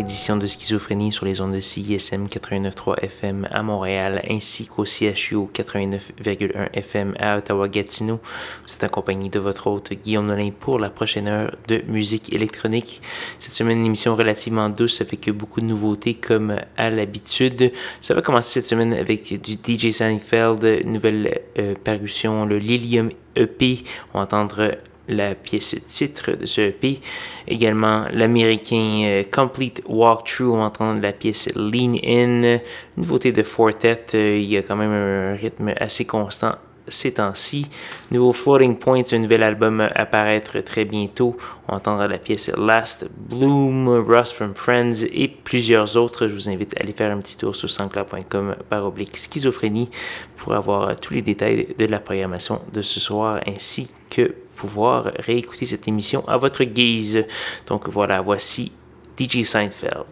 Édition de Schizophrénie sur les ondes de CISM 89.3 FM à Montréal ainsi qu'au CHU 89.1 FM à Ottawa-Gatineau. Vous êtes accompagné de votre hôte Guillaume Nolin pour la prochaine heure de musique électronique. Cette semaine, une émission relativement douce avec beaucoup de nouveautés comme à l'habitude. Ça va commencer cette semaine avec du DJ Seinfeld, nouvelle euh, parution, le Lilium EP. On va entendre la pièce titre de ce EP. Également, l'américain euh, Complete Walkthrough, on entend la pièce Lean In. Nouveauté de Fortet, euh, il y a quand même un rythme assez constant ces temps-ci. Nouveau Floating Points, un nouvel album à apparaître très bientôt. On entendra la pièce Last Bloom, Rust from Friends et plusieurs autres. Je vous invite à aller faire un petit tour sur sancla.com par oblique schizophrénie pour avoir tous les détails de la programmation de ce soir ainsi que pouvoir réécouter cette émission à votre guise. Donc voilà, voici DJ Seinfeld.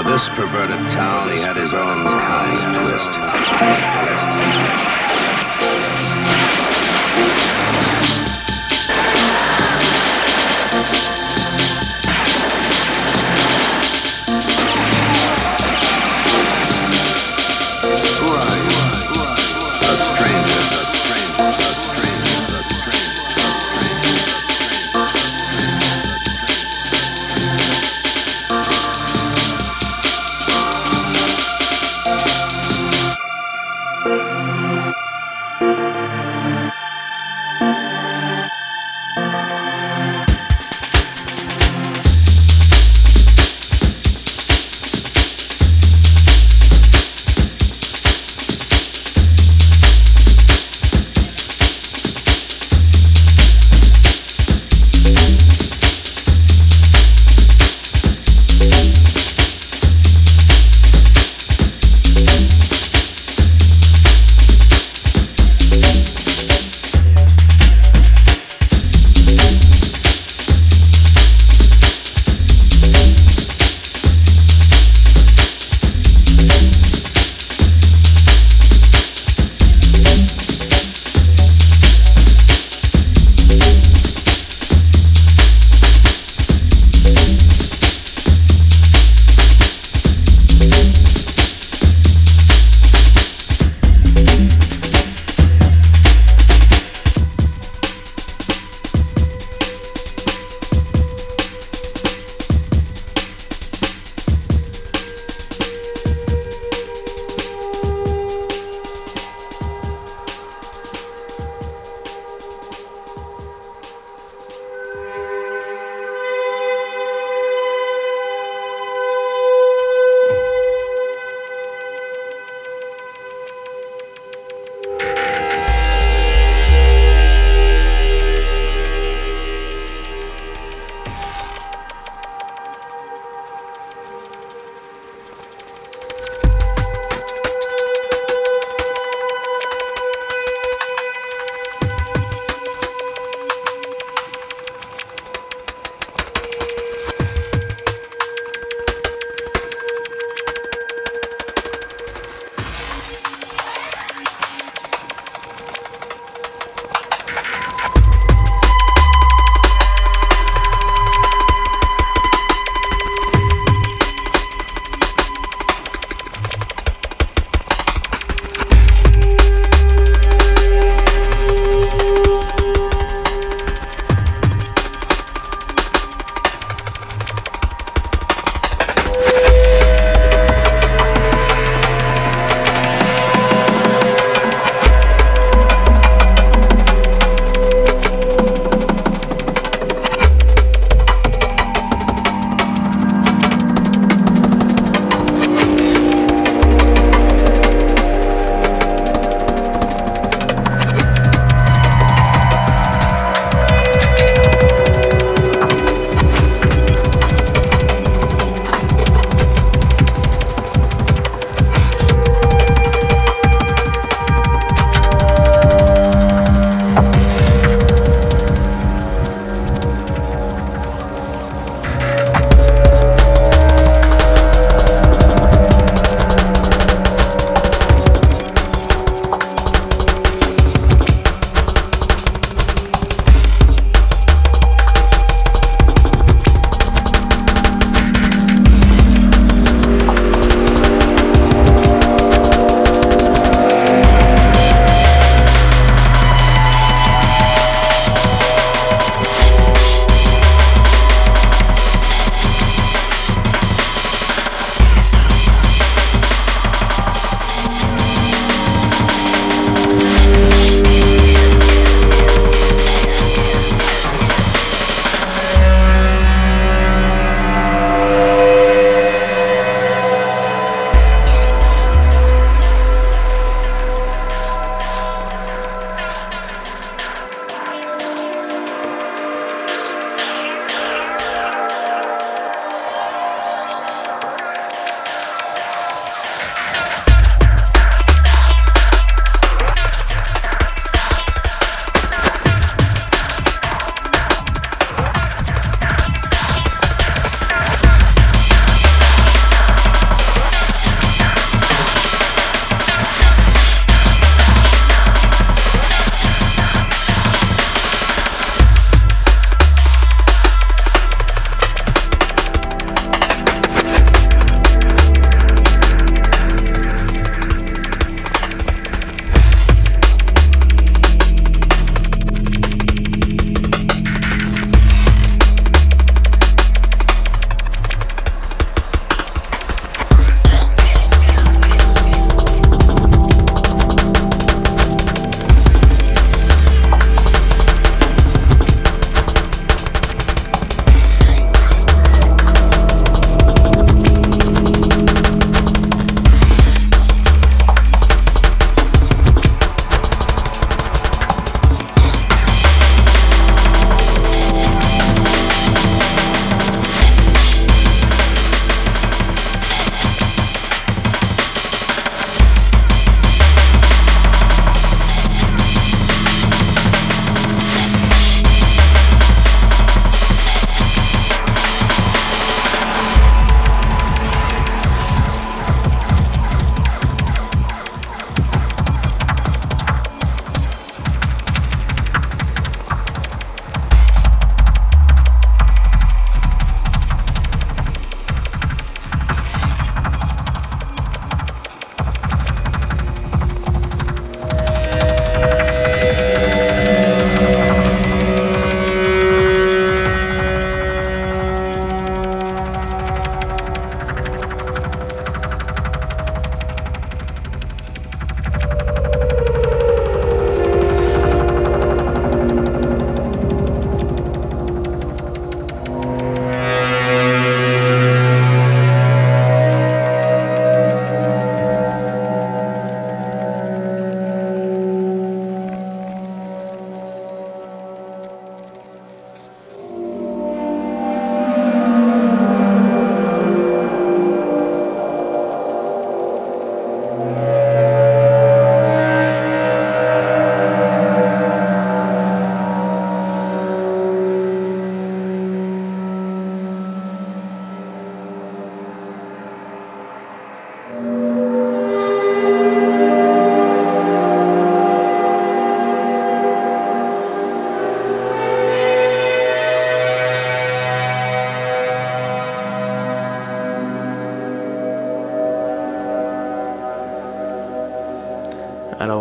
For this perverted town, he had his own kind of twist.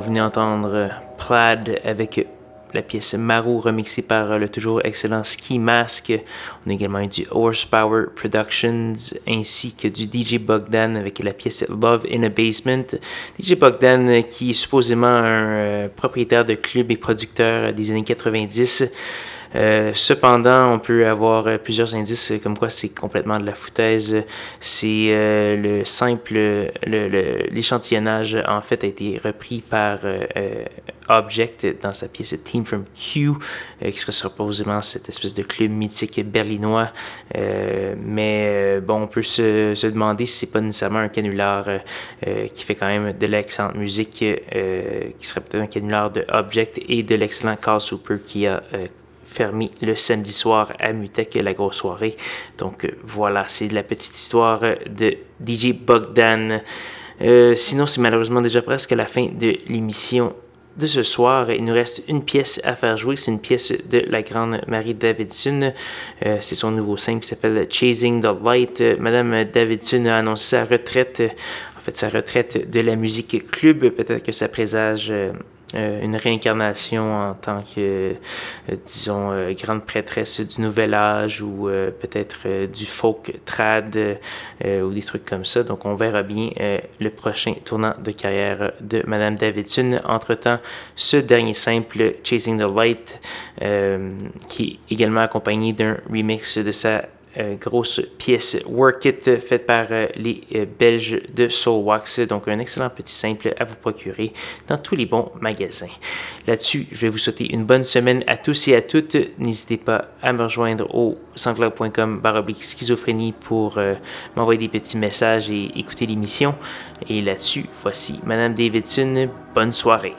Venez entendre Plaid avec la pièce Marou remixée par le toujours excellent Ski Mask. On a également eu du Horsepower Productions ainsi que du DJ Bogdan avec la pièce Love in a Basement. DJ Bogdan qui est supposément un propriétaire de club et producteur des années 90. Euh, cependant, on peut avoir euh, plusieurs indices comme quoi c'est complètement de la foutaise. C'est euh, le simple, l'échantillonnage en fait a été repris par Object dans sa pièce Team from Q, qui serait supposément cette espèce de club mythique berlinois. mais bon, on peut se, se demander si c'est pas nécessairement un canular qui fait quand même de l'excellente musique, qui serait peut-être un canular de Object et de l'excellent Carl Super qui a fermé le samedi soir à Mutec, la grosse soirée. Donc euh, voilà, c'est la petite histoire de DJ Bogdan. Euh, sinon, c'est malheureusement déjà presque la fin de l'émission de ce soir. Il nous reste une pièce à faire jouer. C'est une pièce de la grande Marie Davidson. Euh, c'est son nouveau single qui s'appelle Chasing the Light. Madame Davidson a annoncé sa retraite, en fait sa retraite de la musique club. Peut-être que ça présage euh, une réincarnation en tant que, euh, disons, euh, grande prêtresse du Nouvel Âge ou peut-être du folk trad ou des trucs comme ça. Donc, on verra bien le prochain tournant de carrière de Madame Davidson. Entre-temps, ce dernier simple, Chasing the Light, qui est également accompagné d'un remix de sa grosse pièce Work It faite par euh, les euh, Belges de Soulwax. Donc un excellent petit simple à vous procurer dans tous les bons magasins. Là-dessus, je vais vous souhaiter une bonne semaine à tous et à toutes. N'hésitez pas à me rejoindre au sanscloud.com baroblique schizophrénie pour m'envoyer des petits messages et écouter l'émission. Et là-dessus, voici Madame Davidson. Bonne soirée.